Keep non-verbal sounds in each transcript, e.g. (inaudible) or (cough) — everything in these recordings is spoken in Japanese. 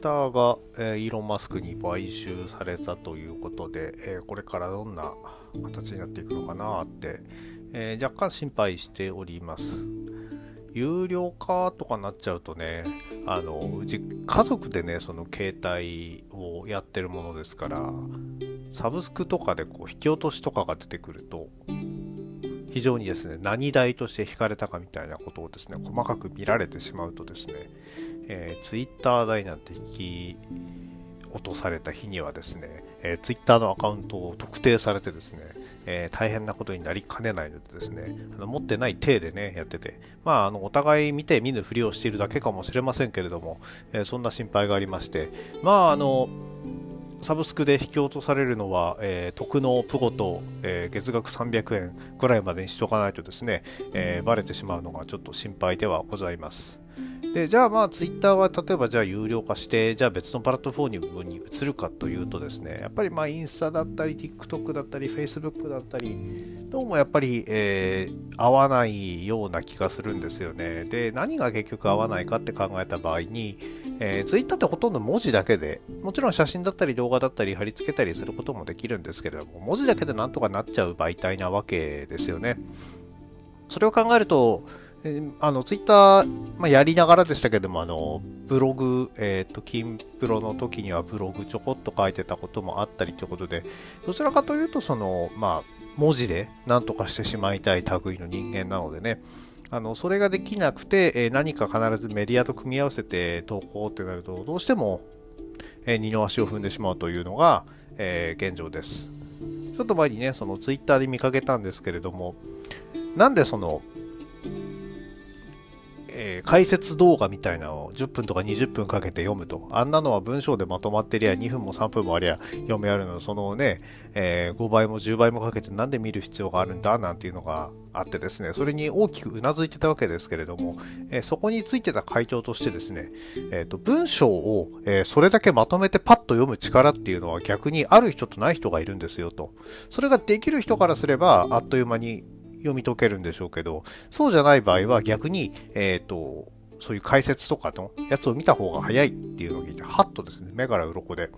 ターが、えー、イーロン・マスクに買収されたということで、えー、これからどんな形になっていくのかなって、えー、若干心配しております。有料化とかなっちゃうとね、あのうち家族でね、その携帯をやってるものですから、サブスクとかでこう引き落としとかが出てくると、非常にですね、何代として引かれたかみたいなことをですね、細かく見られてしまうとですね、えー、ツイッター代なんて引き落とされた日にはですね、えー、ツイッターのアカウントを特定されてですね、えー、大変なことになりかねないのでですね、あの持ってない体でね、やってて、まあ、あの、お互い見て見ぬふりをしているだけかもしれませんけれども、えー、そんな心配がありまして、まあ、あの、サブスクで引き落とされるのは、えー、特納プゴと、えー、月額300円ぐらいまでにしとかないとですね、えー、バレてしまうのがちょっと心配ではございます。でじゃあまあツイッターが例えばじゃあ有料化してじゃあ別のプラットフォームに移るかというとですねやっぱりまあインスタだったり TikTok だったり Facebook だったりどうもやっぱり、えー、合わないような気がするんですよねで何が結局合わないかって考えた場合に、えー、ツイッターってほとんど文字だけでもちろん写真だったり動画だったり貼り付けたりすることもできるんですけれども文字だけでなんとかなっちゃう媒体なわけですよね。それを考えるとえあの、ツイッター、まあ、やりながらでしたけども、あの、ブログ、えっ、ー、と、金プロの時にはブログちょこっと書いてたこともあったりということで、どちらかというと、その、まあ、文字で何とかしてしまいたい類の人間なのでね、あの、それができなくて、え、何か必ずメディアと組み合わせて投稿ってなると、どうしても、え、二の足を踏んでしまうというのが、え現状です。ちょっと前にね、そのツイッターで見かけたんですけれども、なんでその、解説動画みたいなのを10分とか20分かけて読むと。あんなのは文章でまとまってりゃ2分も3分もありゃ読めあるのそのね、えー、5倍も10倍もかけてなんで見る必要があるんだなんていうのがあってですね、それに大きくうなずいてたわけですけれども、えー、そこについてた回答としてですね、えーと、文章を、えそれだけまとめてパッと読む力っていうのは逆にある人とない人がいるんですよと。それができる人からすればあっという間に読み解けるんでしょうけど、そうじゃない場合は逆に、えっ、ー、と、そういう解説とかのやつを見た方が早いっていうのを聞いて、はっとですね、目から鱗で。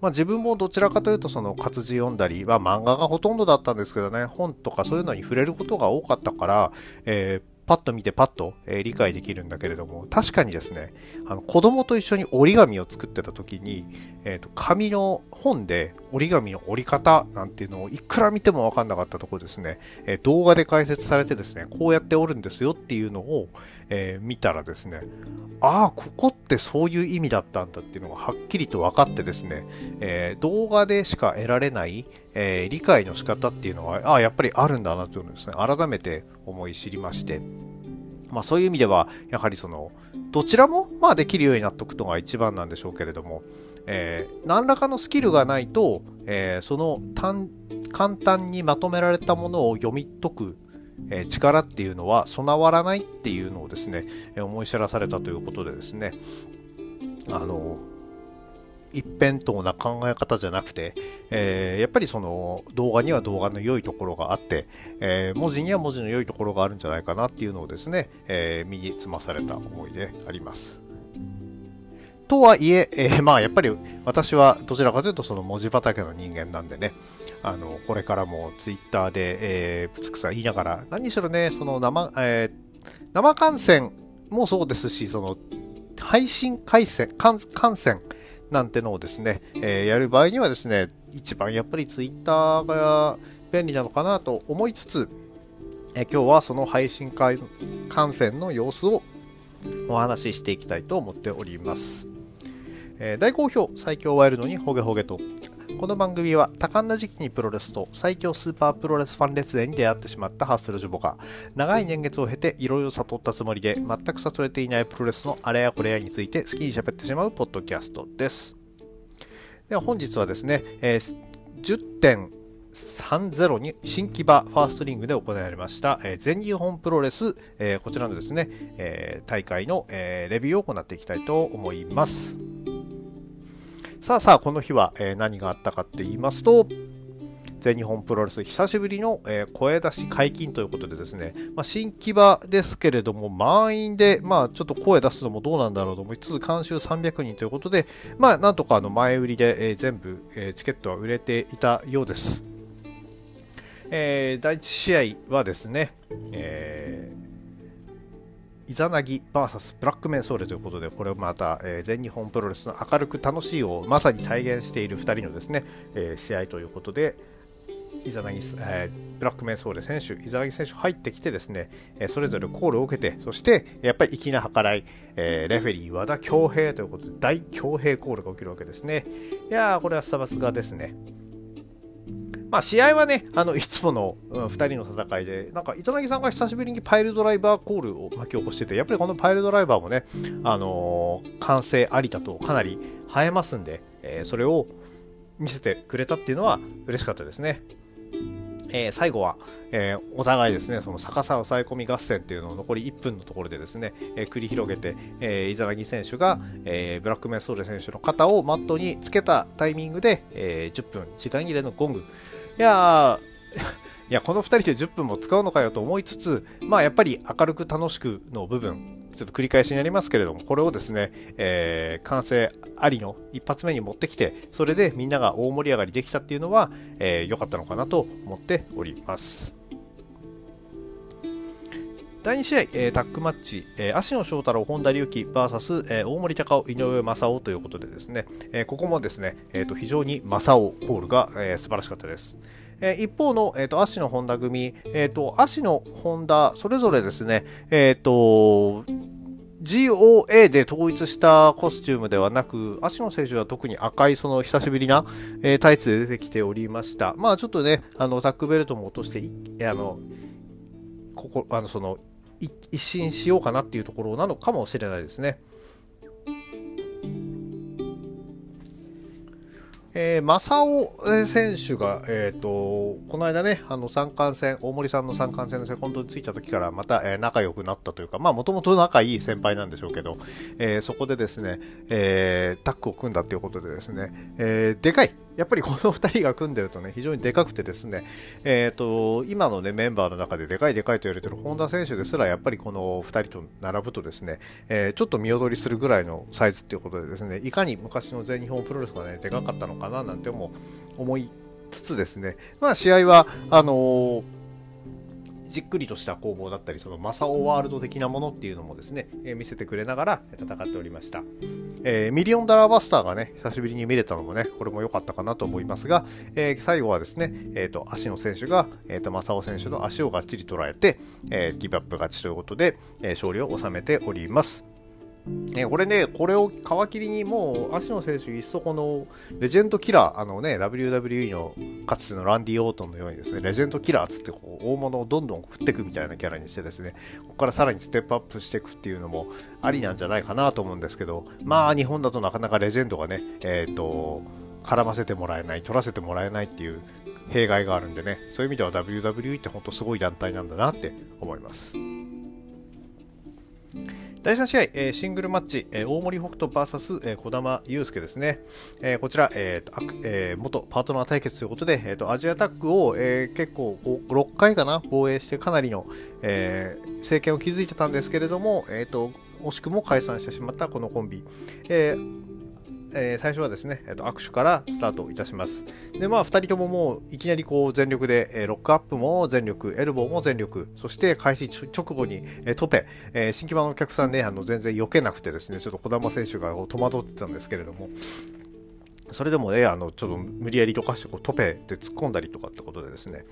まあ、自分もどちらかというとその活字読んだり、まあ、漫画がほとんどだったんですけどね、本とかそういうのに触れることが多かったから、えーパッと見てパッと、えー、理解できるんだけれども、確かにですね、あの子供と一緒に折り紙を作ってた時に、えーと、紙の本で折り紙の折り方なんていうのをいくら見ても分かんなかったところですね、え、動画で解説されてですね、こうやって折るんですよっていうのを、え、見たらですね、ああ、ここってそういう意味だったんだっていうのがはっきりと分かってですね、え動画でしか得られない、え理解の仕方っていうのは、ああ、やっぱりあるんだなというのをですね、改めて思い知りまして、まあ、そういう意味では、やはりその、どちらも、まあ、できるようになっておくのが一番なんでしょうけれども、えー、何らかのスキルがないと、えー、その簡単にまとめられたものを読み解く、えー、力っていうのは備わらないっていうのをですね、え思い知らされたということでですね、あの、一辺倒な考え方じゃなくて、えー、やっぱりその動画には動画の良いところがあって、えー、文字には文字の良いところがあるんじゃないかなっていうのをですね、えー、身につまされた思いであります。とはいええー、(laughs) まあやっぱり私はどちらかというとその文字畑の人間なんでね、あの、これからもツイッターで、えー、ぶつくさ言いながら、何しろね、その生、えー、生観戦もそうですし、その、配信回線、観戦なんてのをですね、えー、やる場合にはですね、一番やっぱりツイッターが便利なのかなと思いつつ、えー、今日はその配信観戦の様子をお話ししていきたいと思っております。えー、大好評、最強ワイルドにホゲホゲと。この番組は多感な時期にプロレスと最強スーパープロレスファン列伝に出会ってしまったハッスルジュボが長い年月を経ていろいろ悟ったつもりで全く悟れていないプロレスのあれやこれやについて好きに喋ってしまうポッドキャストです。では本日はですね、えー、10.30に新木場ファーストリングで行われました、えー、全日本プロレス、えー、こちらのですね、えー、大会の、え、レビューを行っていきたいと思います。さあさあ、この日は、え、何があったかって言いますと、全日本プロレス久しぶりの、え、声出し解禁ということでですね、まあ、新木場ですけれども満員で、まあ、ちょっと声出すのもどうなんだろうと思いつつ監修300人ということで、まあ、なんとかあの前売りで、え、全部、え、チケットは売れていたようです。えー、第1試合はですね、えー、イザナギ VS ブラックメンソーレということで、これまた、えー、全日本プロレスの明るく楽しいをまさに体現している2人のですね、えー、試合ということで、イザナギ、えー、ブラックメンソーレ選手、イザナギ選手入ってきてですね、え、それぞれコールを受けて、そしてやっぱり粋な計らい、え、レフェリー和田恭平ということで、大恭平コールが起きるわけですね。いやー、これはスタバスがですね。まあ、試合はね、あのいつもの、うん、2人の戦いで、なんか、糸柳さんが久しぶりにパイルドライバーコールを巻き起こしてて、やっぱりこのパイルドライバーもね、あのー、完成ありだとかなり映えますんで、えー、それを見せてくれたっていうのは嬉しかったですね。えー、最後は、えー、お互いですね、その逆さ抑え込み合戦っていうのを残り1分のところでですね、えー、繰り広げて、えー、イザナギ選手が、えー、ブラックメンソーレ選手の肩をマットにつけたタイミングで、えー、10分時間切れのゴング、いや (laughs) いや、この2人で10分も使うのかよと思いつつ、まあやっぱり明るく楽しくの部分、ちょっと繰り返しになりますけれども、これをですね、えー、完成ありの一発目に持ってきて、それでみんなが大盛り上がりできたっていうのは、えー、かったのかなと思っております。第2試合、えー、タッグマッチ、えー、芦野翔太郎、本田隆起 VS、えー、大森隆夫、井上正雄ということでですね、えー、ここもですね、えーと、非常に正雄コールが、えー、素晴らしかったです。え、一方の、えーと、芦野本田組、えーと、芦野本田、それぞれですね、え、ー、と、GOA で統一したコスチュームではなく、芦野選手は特に赤いその久しぶりな、えー、タイツで出てきておりました。まあちょっとね、あのタックベルトも落として、あの、ここ、あのその一新しようかなっていうところなのかもしれないですね。えー、正雄選手が、えーと、この間ね、あの三冠戦、大森さんの三冠戦のセコンドについた時からまた、えー、仲良くなったというか、もともと仲いい先輩なんでしょうけど、えー、そこでですね、えー、タッグを組んだということでですね、えー、でかいやっぱりこの2人が組んでるとね、非常にでかくてですね、えっ、ー、と、今のね、メンバーの中ででかいでかいと言われてる本田選手ですら、やっぱりこの2人と並ぶとですね、えー、ちょっと見劣りするぐらいのサイズっていうことでですね、いかに昔の全日本プロレスがね、でかかったのかななんても思いつつですね、まあ試合は、あのーじっくりとした攻防だったり、そのマサオワールド的なものっていうのもですね、えー、見せてくれながら戦っておりました。えー、ミリオンダラーバスターがね、久しぶりに見れたのもね、これも良かったかなと思いますが、えー、最後はですね、えっ、と、芦野選手が、えっ、と、雅央選手の足をがっちり捉えて、えギブアップ勝ちということで、え勝利を収めております。えこれね、これを皮切りにもう、芦野選手、いっそこのレジェンドキラー、あのね、WWE のかつてのランディ・オートンのようにですね、レジェンドキラーつってこう大物をどんどん振っていくみたいなキャラにしてですね、ここからさらにステップアップしていくっていうのもありなんじゃないかなと思うんですけど、まあ、日本だとなかなかレジェンドがね、えっ、ー、と、絡ませてもらえない、取らせてもらえないっていう弊害があるんでね、そういう意味では WWE って本当すごい団体なんだなって思います。第3試合、シングルマッチ、大森北斗 VS、えー、児玉祐介ですね。こちら、元パートナー対決ということで、アジアタックを、結構6回かな、防衛してかなりの、政権を築いてたんですけれども、惜しくも解散してしまったこのコンビ。えー、最初はですね、えー、と握手からスタートいたします。で、まあ、2人とももういきなりこう全力で、えー、ロックアップも全力、エルボーも全力、そして開始直後に、えー、トペ、えー、新規版のお客さんね、あの全然避けなくてですね、ちょっと児玉選手が戸惑ってたんですけれども、それでもね、あのちょっと無理やりとかしてこうトペで突っ込んだりとかってことでですね、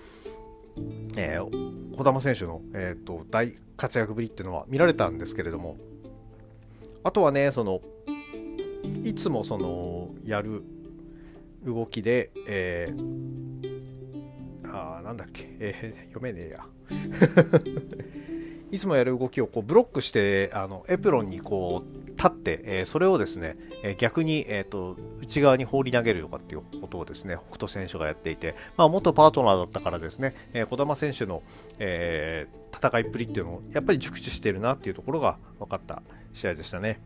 えー、児玉選手の、えーと大活躍ぶりっていうのは見られたんですけれども、あとはね、その、いつもそのやる動きで、えー、あなんだっけ、えー、読めねえや。(laughs) いつもやる動きをこうブロックしてあのエプロンにこう立って、えー、それをですね、え、逆に、えーと、内側に放り投げるとかっていうことをですね北斗選手がやっていて、まあ、元パートナーだったからですね、えー、児玉選手の、え、戦いっぷりっていうのをやっぱり熟知してるなっていうところが分かった。試合でしたね。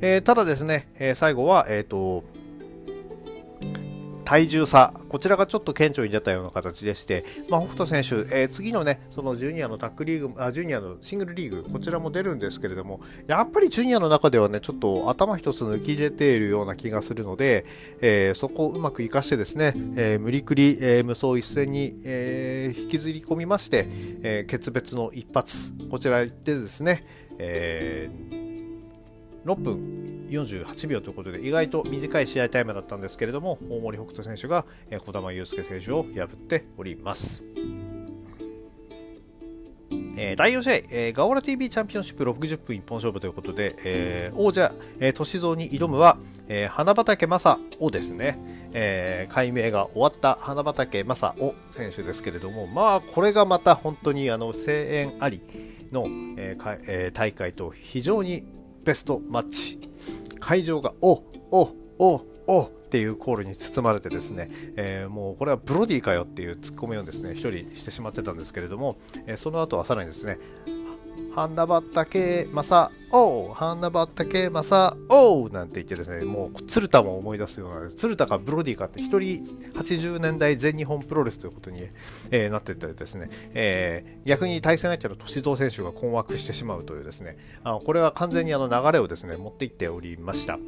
えー、ただですね、えー、最後は、えーと、体重差、こちらがちょっと顕著に出たような形でして、まあ、北斗選手、えー、次のね、そのジュニアのタックリーグ、あジュニアのシングルリーグ、こちらも出るんですけれども、やっぱりジュニアの中ではね、ちょっと頭一つ抜き入れているような気がするので、えー、そこをうまく活かしてですね、えー、無理くり、えー、無双一戦に、え引きずり込みまして、え決別の一発、こちらでですね、え6分48秒ということで意外と短い試合タイムだったんですけれども大森北斗選手が児玉悠介選手を破っております。えー、第4試合、えー、ガオラ TV チャンピオンシップ60分一本勝負ということで、えー、王者、えー、歳三に挑むは、えー、花畑正夫ですね、えー、解明が終わった花畑正夫選手ですけれども、まあ、これがまた本当にあの声援ありの、えーえー、大会と非常にベストマッチ。会場がおおおおっていうコールに包まれてですね、えー、もうこれはブロディかよっていうツッコミをですね一人してしまってたんですけれども、えー、その後はさらにですね花畑正お花畑正おなんて言ってですね、もう鶴田も思い出すような、鶴田かブロディかって一人80年代全日本プロレスということに、えー、なっていったりですね、えー、逆に対戦相手の歳三選手が困惑してしまうというですね、あこれは完全にあの流れをですね、持っていっておりました。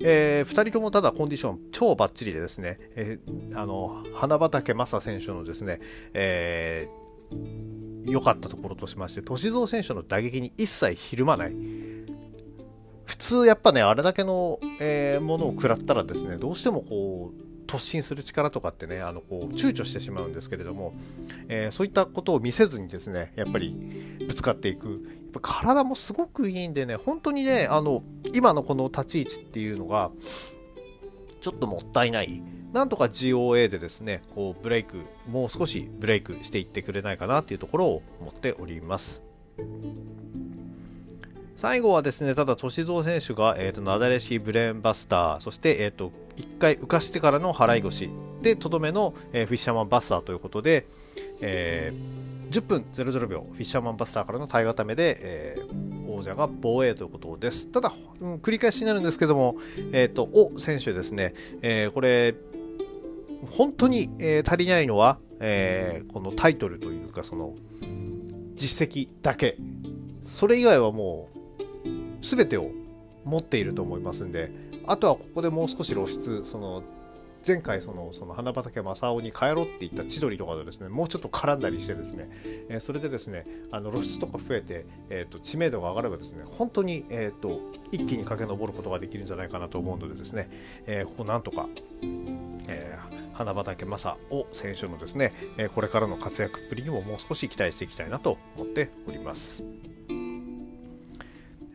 えー、2人ともただコンディション超バッチリでですね、えー、あの花畑正選手のですね、えー良かったところとしまして、歳三選手の打撃に一切ひるまない。普通やっぱね、あれだけの、えー、ものを食らったらですね、どうしてもこう、突進する力とかってね、あのこう躊躇してしまうんですけれども、えー、そういったことを見せずにですね、やっぱりぶつかっていく。やっぱ体もすごくいいんでね、本当にね、あの、今のこの立ち位置っていうのが、ちょっともったいない。なんとか GOA でですね、こうブレイク、もう少しブレイクしていってくれないかなっていうところを思っております。最後はですね、ただ、歳三選手が、えーと、なだれ式ブレーンバスター、そして、えーと、1回浮かしてからの払い腰で、とどめの、えー、フィッシャーマンバスターということで、えー、10分00秒、フィッシャーマンバスターからの体固めで、えー、王者が防衛ということです。ただ、うん、繰り返しになるんですけども、えっ、ー、と、お選手ですね、えこれ、本当に、えー、足りないのは、えー、このタイトルというかその実績だけ。それ以外はもう全てを持っていると思いますんで。あとはここでもう少し露出。その前回そのその花畑正雄に帰ろうって言った千鳥とかでですねもうちょっと絡んだりしてですね、えー、それでですねあの露出とか増えて、えーと、知名度が上がればですね本当に、えーと、一気に駆け上ることができるんじゃないかなと思うのでですね、えー、ここなんとか、えー花畑正夫選手のですね、これからの活躍っぷりにももう少し期待していきたいなと思っております。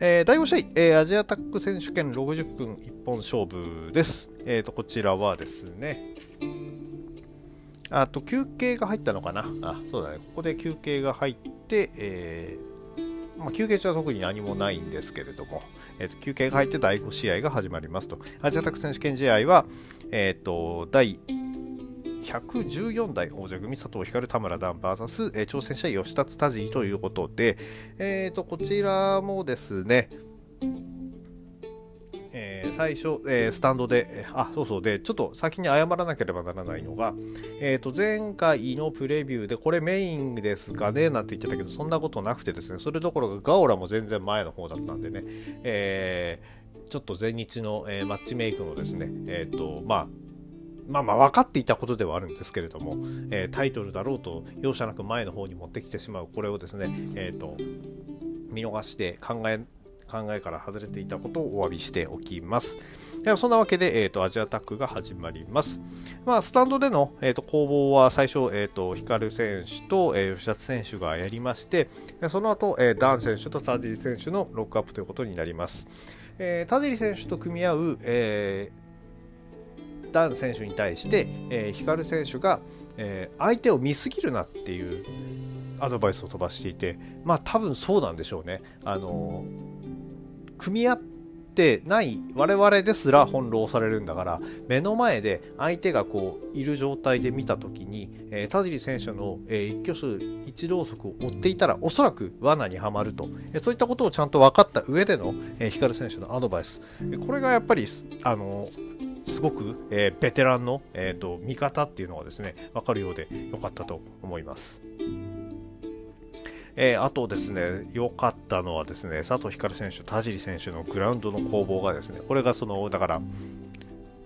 えー、第5試合、えー、アジアタック選手権60分一本勝負です。えーと、こちらはですね、あと休憩が入ったのかな？あ、そうだね、ここで休憩が入って、えー、まあ、休憩中は特に何もないんですけれども、えーと、休憩が入って第5試合が始まりますと。アジアタック選手権試合は、えーと第114代王者組佐藤光田村段 VS、えー、挑戦者吉田田尻ということで、えーと、こちらもですね、えー、最初、えー、スタンドで、あ、そうそうで、ちょっと先に謝らなければならないのが、えっ、ー、と、前回のプレビューで、これメインですかねなんて言ってたけど、そんなことなくてですね、それどころかガオラも全然前の方だったんでね、えー、ちょっと前日の、えー、マッチメイクのですね、えっ、と、まあ、まあまあ分かっていたことではあるんですけれども、えー、タイトルだろうと容赦なく前の方に持ってきてしまうこれをですね、えーと、見逃して考え考えから外れていたことをお詫びしておきます。ではそんなわけで、えーと、アジアタックが始まります。まあ、スタンドでの、えーと、攻防は最初、えーと、光選手と、えー、吉田選手がやりまして、その後、えー、ダン選手とサーディ選手のロックアップということになります。えー、田尻選手と組み合う、えダン選手に対して、えー、光選手が、えー、相手を見すぎるなっていうアドバイスを飛ばしていてまあ多分そうなんでしょうね。あの組み合ってない我々ですら翻弄されるんだから目の前で相手がこういる状態で見た時に、えー、田尻選手の、えー、一挙手一動足を追っていたらおそらく罠にはまると、えー、そういったことをちゃんと分かった上での、えー、光選手のアドバイスこれがやっぱりあのすごく、えー、ベテランの、えーと、味方っていうのがですね分かるようで良かったと思います。えー、あとですね、良かったのはですね、佐藤光選手、田尻選手のグラウンドの攻防がですね、これがその、だから、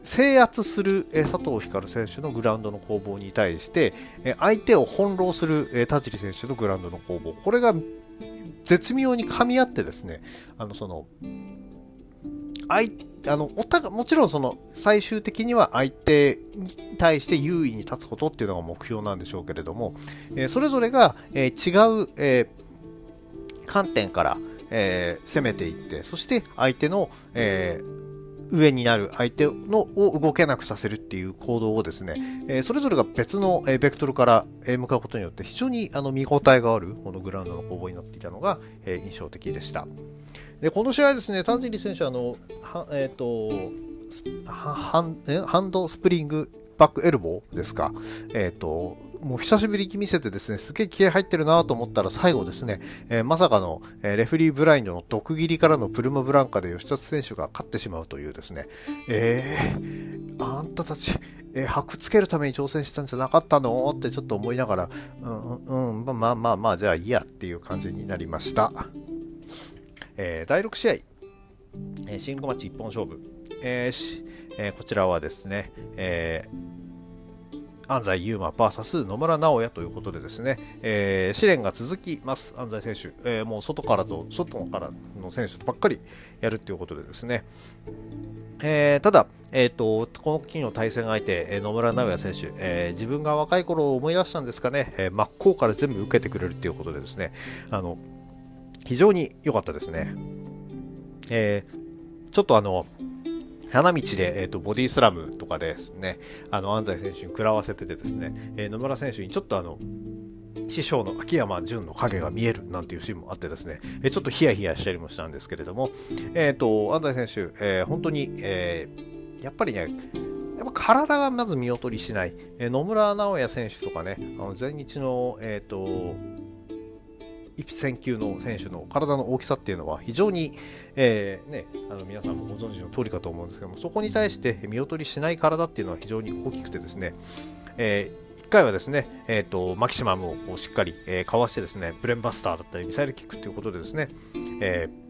制圧する、え佐藤光選手のグラウンドの攻防に対して、え相手を翻弄する、え田尻選手のグラウンドの攻防、これが絶妙に噛み合ってですね、あのその相あのお互もちろんその最終的には相手に対して優位に立つことっていうのが目標なんでしょうけれども、えー、それぞれが、えー、違う、えー、観点から、え攻めていってそして相手の、え上になる相手のを動けなくさせるっていう行動をですね、えそれぞれが別の、えベクトルから、向かうことによって非常にあの見応えがあるこのグラウンドの攻防になっていたのが、え印象的でした。でこの試合ですね、田尻選手あのは、えーと、ハンハンドスプリングバックエルボーですか、えっ、ー、ともう久しぶりに見せてですね、すげえ気合入ってるなと思ったら最後ですね、えー、まさかの、えー、レフリーブラインドの毒斬りからのプルムブランカで吉田選手が勝ってしまうというですね、えー、あんたたち、えー、箔つけるために挑戦したんじゃなかったの？ってちょっと思いながら、うん、うん、まあまあまあ、じゃあいいやっていう感じになりました。えー、第6試合、えー、シングマッチ一本勝負、えーえー、こちらはですね、えー安西優真 VS 野村直哉ということでですね、えー、試練が続きます、安西選手、えー、もう外からと外からの選手ばっかりやるということでですね、えー、ただ、えーと、この金の対戦相手、野村直哉選手、えー、自分が若い頃を思い出したんですかね、えー、真っ向から全部受けてくれるということでですね、あの非常に良かったですね。えー、ちょっとあの、花道で、えーと、ボディスラムとかですね、あの安西選手に食らわせててですね、えー、野村選手にちょっとあの、師匠の秋山純の影が見えるなんていうシーンもあってですね、えちょっとヒヤヒヤしたりもしたんですけれども、えっ、ー、と、安西選手、えー、本当に、えー、やっぱりね、やっぱ体がまず見劣りしない、え野村直哉選手とかね、あの前日の、えっ、と、一戦級の選手の体の大きさっていうのは非常に、えー、ね、あの皆さんもご存知の通りかと思うんですけどもそこに対して見劣りしない体っていうのは非常に大きくてですね、えー、1回はですね、えーと、マキシマムをしっかり、えー、かわしてですねブレンバスターだったりミサイルキックということでですね、えー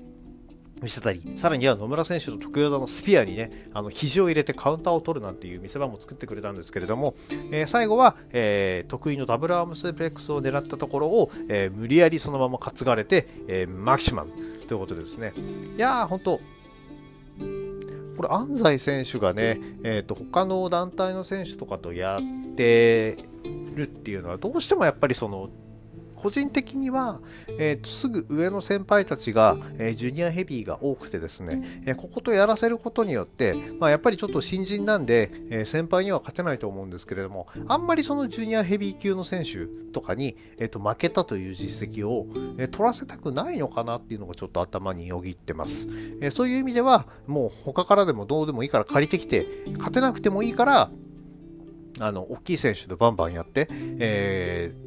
見せたり、さらには野村選手の得意技のスピアにね、あの肘を入れてカウンターを取るなんていう見せ場も作ってくれたんですけれども、えー、最後は、えー、得意のダブルアームスープレックスを狙ったところを、えー、無理やりそのまま担がれて、えマキシマムということでですね、いやー、本当これ安西選手がね、えーと、他の団体の選手とかとやってるっていうのはどうしてもやっぱりその個人的には、えーと、すぐ上の先輩たちが、えー、ジュニアヘビーが多くてですね、えー、こことやらせることによって、まあ、やっぱりちょっと新人なんで、えー、先輩には勝てないと思うんですけれども、あんまりそのジュニアヘビー級の選手とかに、えーと、負けたという実績を、え取らせたくないのかなっていうのがちょっと頭によぎってます。えそういう意味では、もう他からでもどうでもいいから借りてきて、勝てなくてもいいから、あの、大きい選手でバンバンやって、えー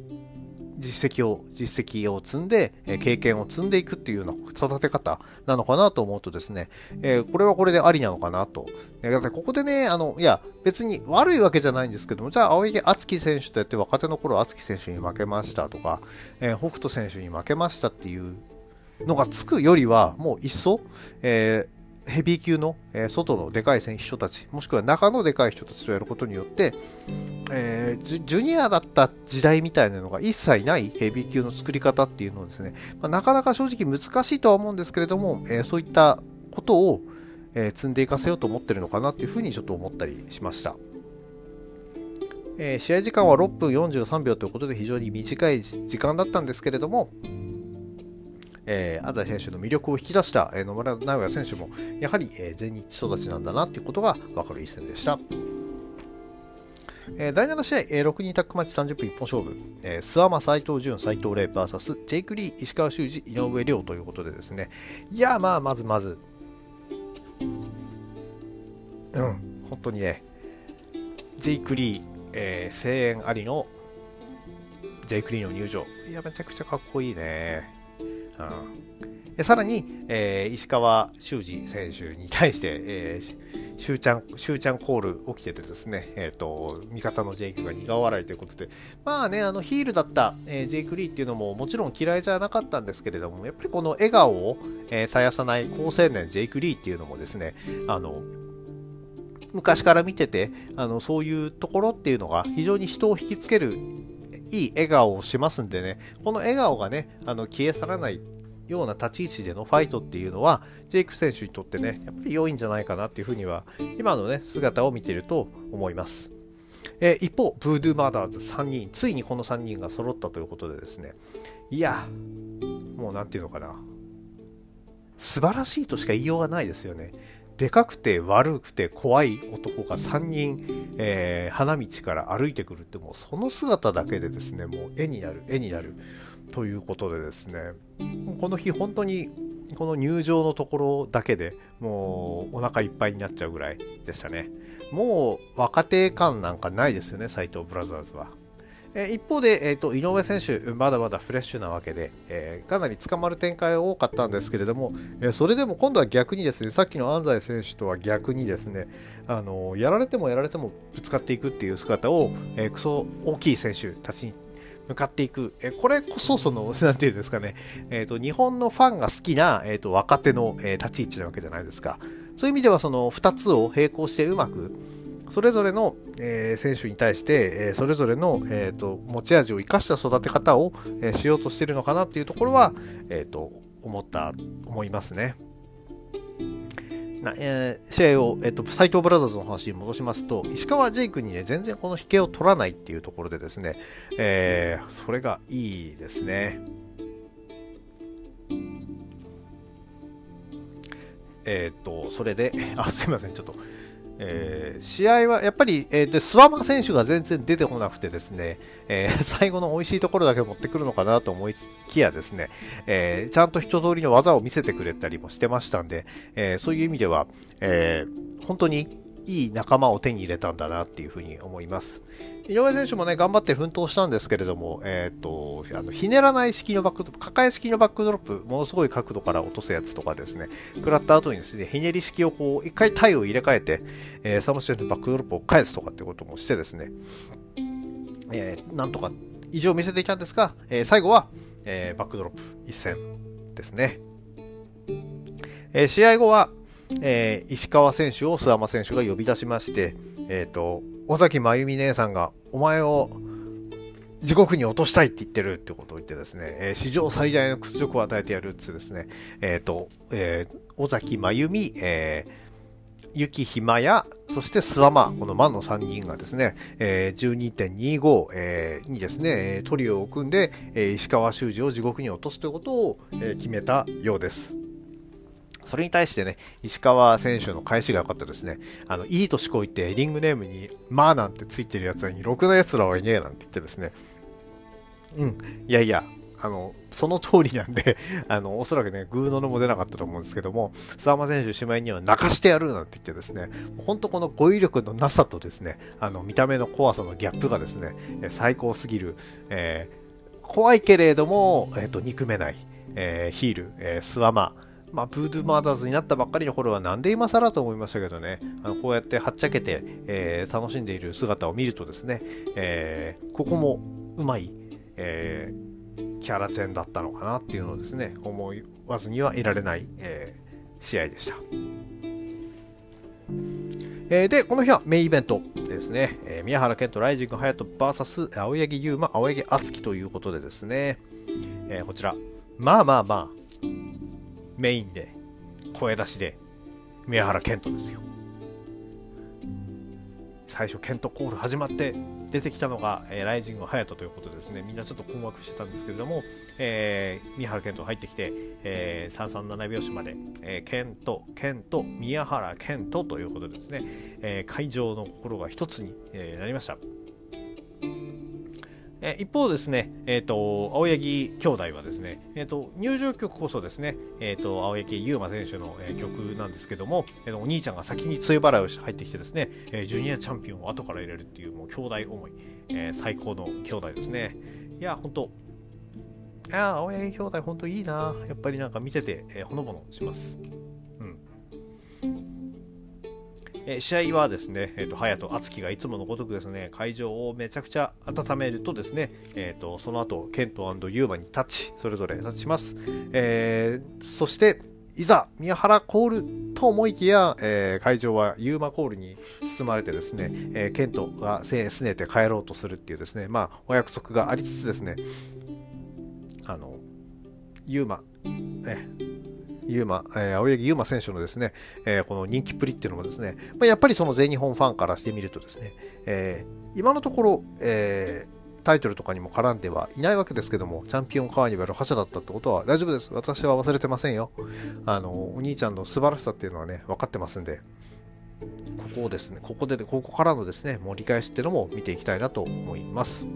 実績を、実績を積んで、え経験を積んでいくっていうような育て方なのかなと思うとですね、えー、これはこれでありなのかなと。えー、ここでね、あの、いや、別に悪いわけじゃないんですけども、じゃあ、青柳敦樹選手とやって若手の頃敦樹選手に負けましたとか、えー、北斗選手に負けましたっていうのがつくよりは、もういっそ、えーヘビー級の、え、外のでかい選手たち、もしくは中のでかい人たちとやることによって、えー、ジュニアだった時代みたいなのが一切ないヘビー級の作り方っていうのをですね、まあ、なかなか正直難しいとは思うんですけれども、えー、そういったことを、え積んでいかせようと思ってるのかなっていうふうにちょっと思ったりしました。え試合時間は6分43秒ということで非常に短い時間だったんですけれども、えー、安西選手の魅力を引き出した、えー、野村直哉選手も、やはり、えー、全日育ちなんだなということが分かる一戦でした。えー、第7試合、えー、6人タックマッチ30分一本勝負、えー、諏訪間斎藤潤、斎藤麗 VS ジェイク・リー、石川修司、井上亮ということでですね、いや、まあ、まずまず、うん、本当にね、ジェイク・リー、えー、声援ありのジェイク・リーの入場。いや、めちゃくちゃかっこいいね。さらに、えー、石川修司選手に対して、えー、シューちゃん、シューちゃんコール起きててですね、えっ、ー、と、味方のジェイクが苦笑いということで、まあね、あの、ヒールだった、えー、ジェイク・リーっていうのももちろん嫌いじゃなかったんですけれども、やっぱりこの笑顔を、えー、絶やさない高青年ジェイク・リーっていうのもですね、あの、昔から見てて、あの、そういうところっていうのが非常に人を引きつけるいい笑顔をしますんでね、この笑顔がね、あの消え去らないような立ち位置でのファイトっていうのは、ジェイク選手にとってね、やっぱり良いんじゃないかなっていうふうには、今のね、姿を見てると思います。えー、一方、ブードゥーマダーズ3人、ついにこの3人が揃ったということでですね、いや、もう何て言うのかな、素晴らしいとしか言いようがないですよね。でかくて悪くて怖い男が3人、えー、花道から歩いてくるってもうその姿だけでですねもう絵になる絵になるということでですねこの日本当にこの入場のところだけでもうお腹いっぱいになっちゃうぐらいでしたね。もう若手感なんかないですよね斎藤ブラザーズは。え一方で、えーと、井上選手、まだまだフレッシュなわけで、えー、かなり捕まる展開が多かったんですけれども、えー、それでも今度は逆にですね、さっきの安西選手とは逆にですね、あのやられてもやられてもぶつかっていくっていう姿を、えー、クソ大きい選手たちに向かっていく、えこれこそその、(laughs) なんていうんですかね、えーと、日本のファンが好きな、えーと、若手の、え立ち位置なわけじゃないですか。そういう意味ではその2つを並行してうまく、それぞれの、えー、選手に対して、えー、それぞれの、えーと、持ち味を生かした育て方を、えしようとしているのかなっていうところは、えーと、思った思いますね。なえー、試合を、えーと、斎藤ブラザーズの話に戻しますと石川ジェイクにね全然この引けを取らないっていうところでですね、えー、それがいいですね。えっ、とそれであすいませんちょっとえー、試合はやっぱり、えー、でスワマ選手が全然出てこなくてですね、えー、(laughs) 最後の美味しいところだけ持ってくるのかなと思いきやですね、え、ちゃんと一通りの技を見せてくれたりもしてましたんで、えそういう意味では、え本当にいい仲間を手に入れたんだなっていうふうに思います。井上選手もね、頑張って奮闘したんですけれども、えっ、ー、と、あの、ひねらない式のバックドロップ、抱え式のバックドロップ、ものすごい角度から落とすやつとかですね、食らった後にですね、ひねり式をこう、一回体を入れ替えて、えー、サムシェルのバックドロップを返すとかってこともしてですね、えー、なんとか意地を見せていたんですが、えー、最後は、えー、バックドロップ一戦ですね。えー、試合後は、えー、石川選手を諏訪間選手が呼び出しまして、えっ、ー、と、尾崎真由美姉さんが、お前を地獄に落としたいって言ってるってことを言ってですね、えー、史上最大の屈辱を与えてやるってですね、えっ、ー、と、えー、尾崎真由美、えー、ゆきひまや、そして諏訪間、この魔の3人がですね、えー、12.25、えー、にですね、トリオを組んで、えー、石川修司を地獄に落とすということを、えー、決めたようです。それに対してね、石川選手の返しが良かったですね。あの、いい年こいてリングネームに、まあなんてついてるやつに、ろくな奴らはいねえなんて言ってですね。うん、いやいや、あの、その通りなんで (laughs) あの、おそらくね、グーノのも出なかったと思うんですけども、沢間選手、しまいには泣かしてやるなんて言ってですね、本当この語彙力のなさとですね、あの、見た目の怖さのギャップがですね、最高すぎる、えー、怖いけれども、えっ、ー、と、憎めない、えー、ヒール、えー、スワマ、まあ、ブードゥーマーダーズになったばっかりの頃はなんで今更と思いましたけどね、あのこうやってはっちゃけて、えー、楽しんでいる姿を見るとですね、えー、ここもうまい、えー、キャラチェンだったのかなっていうのをですね、思わずにはいられない、えー、試合でした。えー、で、この日はメインイベントですね、えー、宮原健人、ライジング隼人 VS 青柳優馬、青柳敦樹ということでですね、えー、こちら、まあまあまあ、メインで声出しで宮原健人ですよ。最初ケントコール始まって出てきたのが、えー、ライジング隼人ということですね。みんなちょっと困惑してたんですけれども、えー、宮原健人入ってきて、えー、337拍子まで、えー、ケントケント宮原健人ということでですね、えー、会場の心が一つに、えー、なりました。え一方ですね、えっ、ー、と、青柳兄弟はですね、えっ、ー、と、入場曲こそですね、えっ、ー、と、青柳優馬選手の、え曲なんですけども、えー、お兄ちゃんが先に強い払いをして入ってきてですね、えジュニアチャンピオンを後から入れるっていう、もう兄弟思い、え最高の兄弟ですね。いや、本当ああ、青柳兄弟、本当いいな。やっぱりなんか見てて、え、ほのぼのします。え試合はですね、えーと、隼人、敦樹がいつものごとくですね、会場をめちゃくちゃ温めるとですね、えーと、その後、ケントユーマにタッチ、それぞれタッチします。えー、そして、いざ、宮原コールと思いきや、えー、会場はユーマコールに包まれてですね、えー、ケントがすねて帰ろうとするっていうですね、まあ、お約束がありつつですね、あの、ユーマ、えユーマ、えー、青柳ユーマ選手のですね、えー、この人気っぷりっていうのもですね、まあ、やっぱりその全日本ファンからしてみるとですね、えー、今のところ、えー、タイトルとかにも絡んではいないわけですけども、チャンピオンカーニバル覇者だったってことは大丈夫です。私は忘れてませんよ。あの、お兄ちゃんの素晴らしさっていうのはね、分かってますんで、ここをですね、ここで、ここからのですね、盛り返しっていうのも見ていきたいなと思います。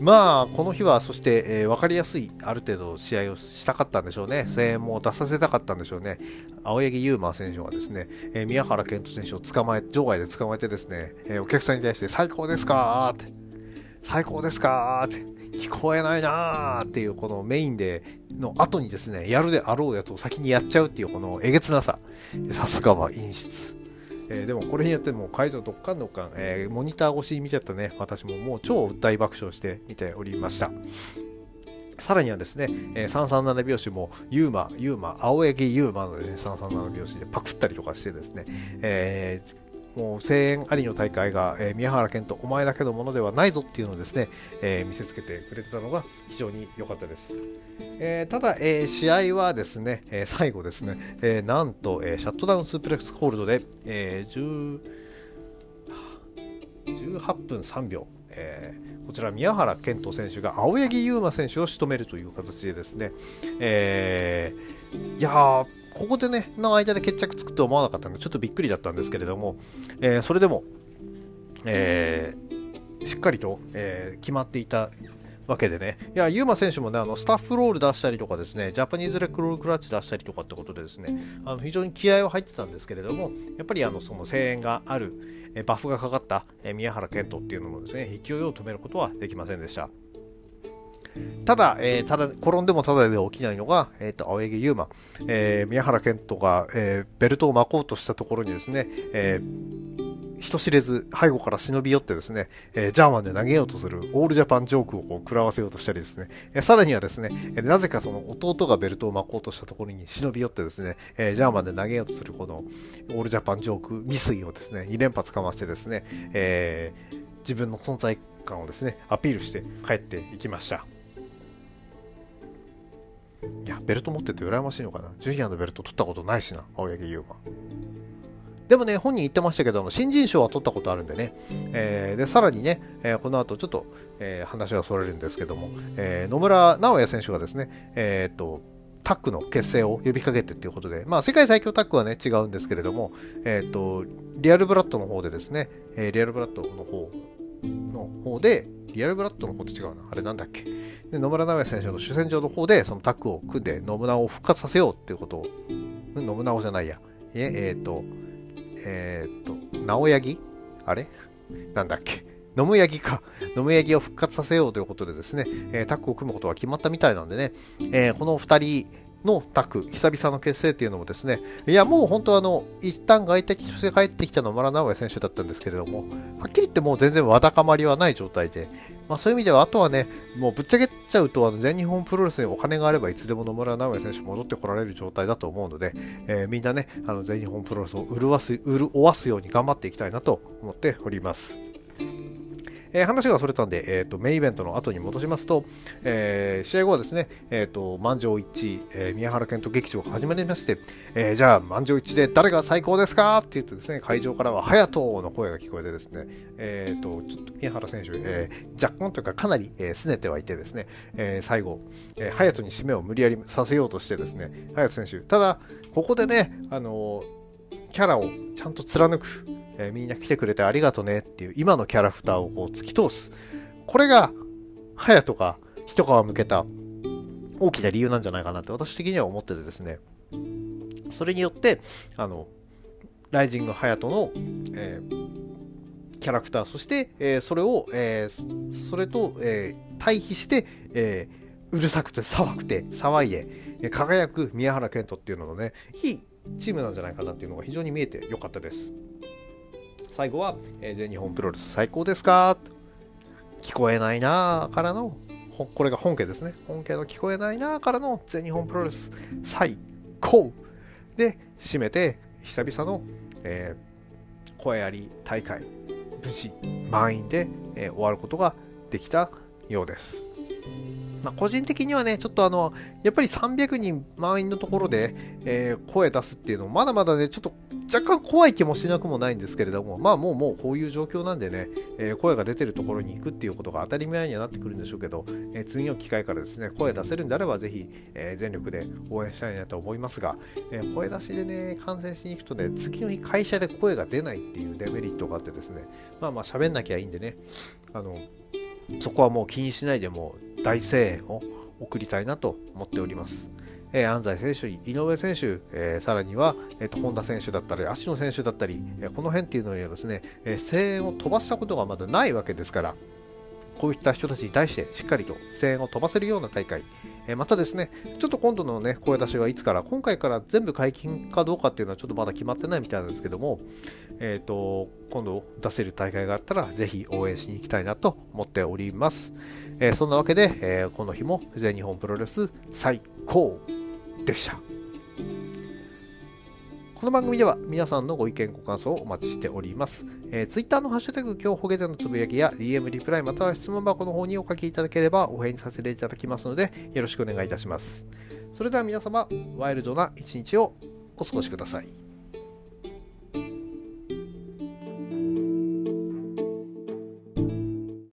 まあ、この日は、そして、えー、分かりやすい、ある程度試合をしたかったんでしょうね。声援も出させたかったんでしょうね。青柳優馬選手はですね、えー、宮原健人選手を捕まえ、場外で捕まえてですね、えー、お客さんに対して、最高ですかって、最高ですかって、聞こえないなーっていう、このメインでの後にですね、やるであろうやつを先にやっちゃうっていう、このえげつなさ。さすがは陰湿。えー、でもこれによっても会場どっかんどっかん、えー、モニター越しに見てたね、私ももう超大爆笑して見ておりました。さらにはですね、えー、337拍子も、ユーマ、ユーマ、青柳ユーマの、ね、337拍子でパクったりとかしてですね、えー、もう声援ありの大会が、えー、宮原健とお前だけのものではないぞっていうのをですね、えー、見せつけてくれてたのが非常に良かったです。えー、ただ、え試合はですね、え最後ですね、えなんと、えシャットダウンスープレックスホールドで、え18分3秒、えー、こちら宮原健人選手が青柳優馬選手を仕留めるという形でですね、えー、いやーここでね、の間で決着つくと思わなかったので、ちょっとびっくりだったんですけれども、えー、それでも、えー、しっかりと、えー、決まっていたわけでね、いや、ユーマ選手もね、あのスタッフロール出したりとかですね、ジャパニーズレックロールクラッチ出したりとかってことでですね、あの非常に気合は入ってたんですけれども、やっぱりあのその声援がある、えバフがかかったえ宮原健人っていうのもですね、勢いを止めることはできませんでした。ただ、えー、ただ、転んでもただで起きないのが、えっ、ー、と、青柳優馬、えー、宮原健人が、えー、ベルトを巻こうとしたところにですね、えー、人知れず背後から忍び寄ってですね、えー、ジャーマンで投げようとするオールジャパンジョークをこう食らわせようとしたりですね、えー、さらにはですね、えー、なぜかその弟がベルトを巻こうとしたところに忍び寄ってですね、えー、ジャーマンで投げようとするこのオールジャパンジョーク未遂をですね、2連発かましてですね、えー、自分の存在感をですね、アピールして帰っていきました。いや、ベルト持ってて羨ましいのかな。ジュニアのベルト取ったことないしな、青柳優馬。でもね、本人言ってましたけど、新人賞は取ったことあるんでね。えー、で、さらにね、えー、この後ちょっと、えー、話がそれるんですけども、え野村直哉選手がですね、えっと、タッグの結成を呼びかけてっていうことで、まあ、世界最強タッグはね、違うんですけれども、えっ、と、リアルブラッドの方でですね、えリアルブラッドの方の方で、リアルブラッドの方と違うな。あれなんだっけ？で野村直哉選手の主戦場の方で、そのタッグを組んで、信長を復活させようっていうことを、信長じゃないや。え、えっ、ー、と、えっ、ー、と、直柳あれ？なんだっけ？野村柳か。野村柳を復活させようということでですね、えー、タッグを組むことが決まったみたいなんでね、え、この2人のタッグ、久々の結成っていうのもですね、いや、もう本当あの、一旦外敵として帰ってきた野村直哉選手だったんですけれども、はっきり言ってもう全然わだかまりはない状態で、まあそういう意味では、あとはね、もうぶっちゃけちゃうと、あの全日本プロレスにお金があればいつでも野村直哉選手戻ってこられる状態だと思うので、えー、みんなね、あの全日本プロレスを潤す、潤わすように頑張っていきたいなと思っております。えー、話がそれたんで、えーと、メインイベントの後に戻しますと、えー、試合後はですね、えーと、満場一致、えー、宮原健人劇場が始まりまして、えー、じゃあ満場一致で誰が最高ですかって言ってですね、会場からは隼人の声が聞こえてですね、えーと、ちょっと宮原選手、えー、若干というかかなり、えー、拗ねてはいてですね、えー、最後、えー、隼に締めを無理やりさせようとしてですね、隼人選手、ただ、ここでね、あのーキャラをちゃんと貫く、えー、みんな来てくれてありがとねっていう今のキャラクターをこう突き通す。これが、隼人が一皮向けた大きな理由なんじゃないかなって私的には思っててですね。それによって、あの、ライジング隼人の、えー、キャラクター、そして、えー、それを、えー、それと、え、対比して、え、うるさくて騒くて騒いで、輝く宮原健人っていうののね、いいチームなんじゃないかなっていうのが非常に見えてよかったです。最後は、えー、全日本プロレス最高ですか？聞こえないなーからの、これが本家ですね。本家の聞こえないなーからの全日本プロレス最高で、締めて、久々の、えー、声あり大会、無事満員で、えー、終わることができたようです。まあ、個人的にはね、ちょっとあの、やっぱり300人満員のところで、えー、声出すっていうの、まだまだね、ちょっと若干怖い気もしなくもないんですけれども、まあもうもうこういう状況なんでね、えー、声が出てるところに行くっていうことが当たり前にはなってくるんでしょうけど、えー、次の機会からですね、声出せるんであれば、ぜひ、え全力で応援したいなと思いますが、え声出しでね、観戦しに行くとね、次の日会社で声が出ないっていうデメリットがあってですね、まあまあ喋んなきゃいいんでね、あの、そこはもう気にしないでも大声援を送りたいなと思っております。えー、安西選手、井上選手、えー、さらには、えーと、本田選手だったり、足野選手だったり、えー、この辺っていうのにはですね、え声援を飛ばしたことがまだないわけですから、こういった人たちに対してしっかりと声援を飛ばせるような大会、えまたですね、ちょっと今度のね、声出しはいつから、今回から全部解禁かどうかっていうのはちょっとまだ決まってないみたいなんですけども、えっ、ー、と、今度出せる大会があったら、ぜひ応援しに行きたいなと思っております。えー、そんなわけで、えー、この日も全日本プロレス最高でした。この番組では皆さんのご意見ご感想をお待ちしております。えー、Twitter のハッシュタグ今日ほげでのつぶやきや DM リプライまたは質問箱の方にお書きいただければお返事させていただきますのでよろしくお願いいたします。それでは皆様、ワイルドな一日をお過ごしください。